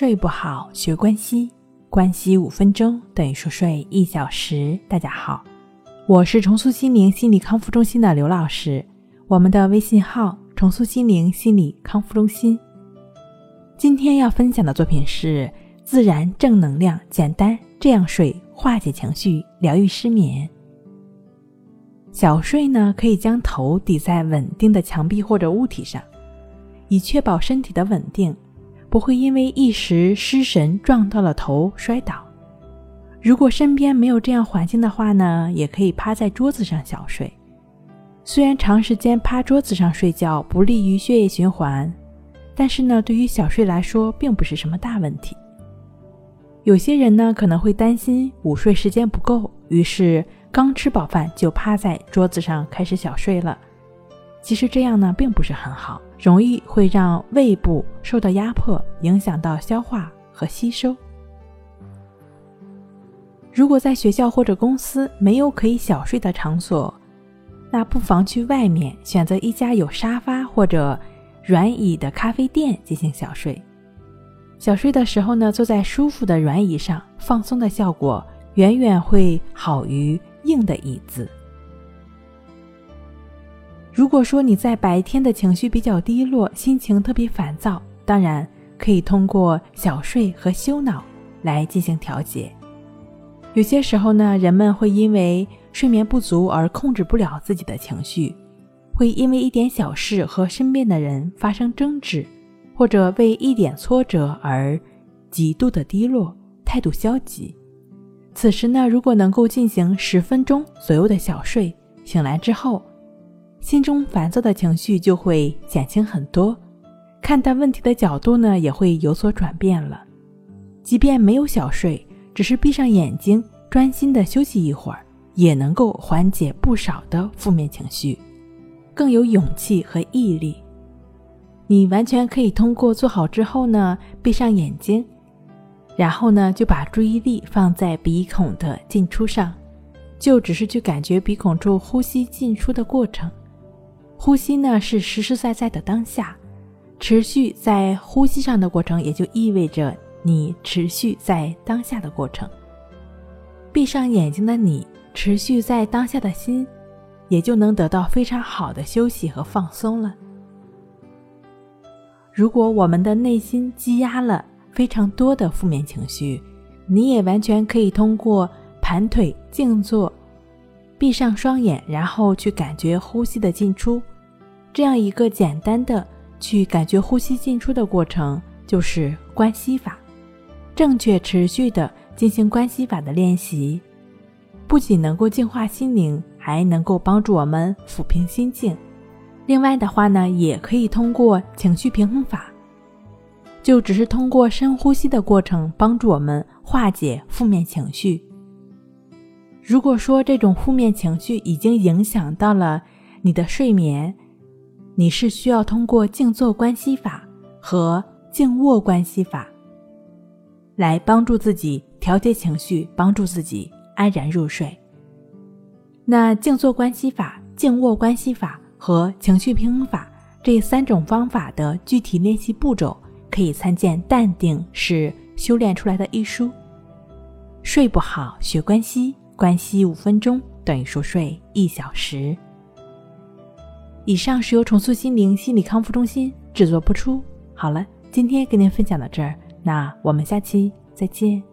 睡不好，学关西，关西五分钟等于说睡一小时。大家好，我是重塑心灵心理康复中心的刘老师，我们的微信号重塑心灵心理康复中心。今天要分享的作品是自然正能量，简单这样睡，化解情绪，疗愈失眠。小睡呢，可以将头抵在稳定的墙壁或者物体上，以确保身体的稳定。不会因为一时失神撞到了头摔倒。如果身边没有这样环境的话呢，也可以趴在桌子上小睡。虽然长时间趴桌子上睡觉不利于血液循环，但是呢，对于小睡来说并不是什么大问题。有些人呢可能会担心午睡时间不够，于是刚吃饱饭就趴在桌子上开始小睡了。其实这样呢并不是很好。容易会让胃部受到压迫，影响到消化和吸收。如果在学校或者公司没有可以小睡的场所，那不妨去外面选择一家有沙发或者软椅的咖啡店进行小睡。小睡的时候呢，坐在舒服的软椅上，放松的效果远远会好于硬的椅子。如果说你在白天的情绪比较低落，心情特别烦躁，当然可以通过小睡和休脑来进行调节。有些时候呢，人们会因为睡眠不足而控制不了自己的情绪，会因为一点小事和身边的人发生争执，或者为一点挫折而极度的低落，态度消极。此时呢，如果能够进行十分钟左右的小睡，醒来之后。心中烦躁的情绪就会减轻很多，看待问题的角度呢也会有所转变了。即便没有小睡，只是闭上眼睛，专心的休息一会儿，也能够缓解不少的负面情绪，更有勇气和毅力。你完全可以通过做好之后呢，闭上眼睛，然后呢就把注意力放在鼻孔的进出上，就只是去感觉鼻孔处呼吸进出的过程。呼吸呢是实实在在的当下，持续在呼吸上的过程，也就意味着你持续在当下的过程。闭上眼睛的你，持续在当下的心，也就能得到非常好的休息和放松了。如果我们的内心积压了非常多的负面情绪，你也完全可以通过盘腿静坐。闭上双眼，然后去感觉呼吸的进出，这样一个简单的去感觉呼吸进出的过程，就是关系法。正确持续的进行关系法的练习，不仅能够净化心灵，还能够帮助我们抚平心境。另外的话呢，也可以通过情绪平衡法，就只是通过深呼吸的过程，帮助我们化解负面情绪。如果说这种负面情绪已经影响到了你的睡眠，你是需要通过静坐关系法和静卧关系法来帮助自己调节情绪，帮助自己安然入睡。那静坐关系法、静卧关系法和情绪平衡法这三种方法的具体练习步骤，可以参见《淡定是修炼出来的》一书。睡不好，学关系。关系五分钟等于说睡一小时。以上是由重塑心灵心理康复中心制作播出。好了，今天跟您分享到这儿，那我们下期再见。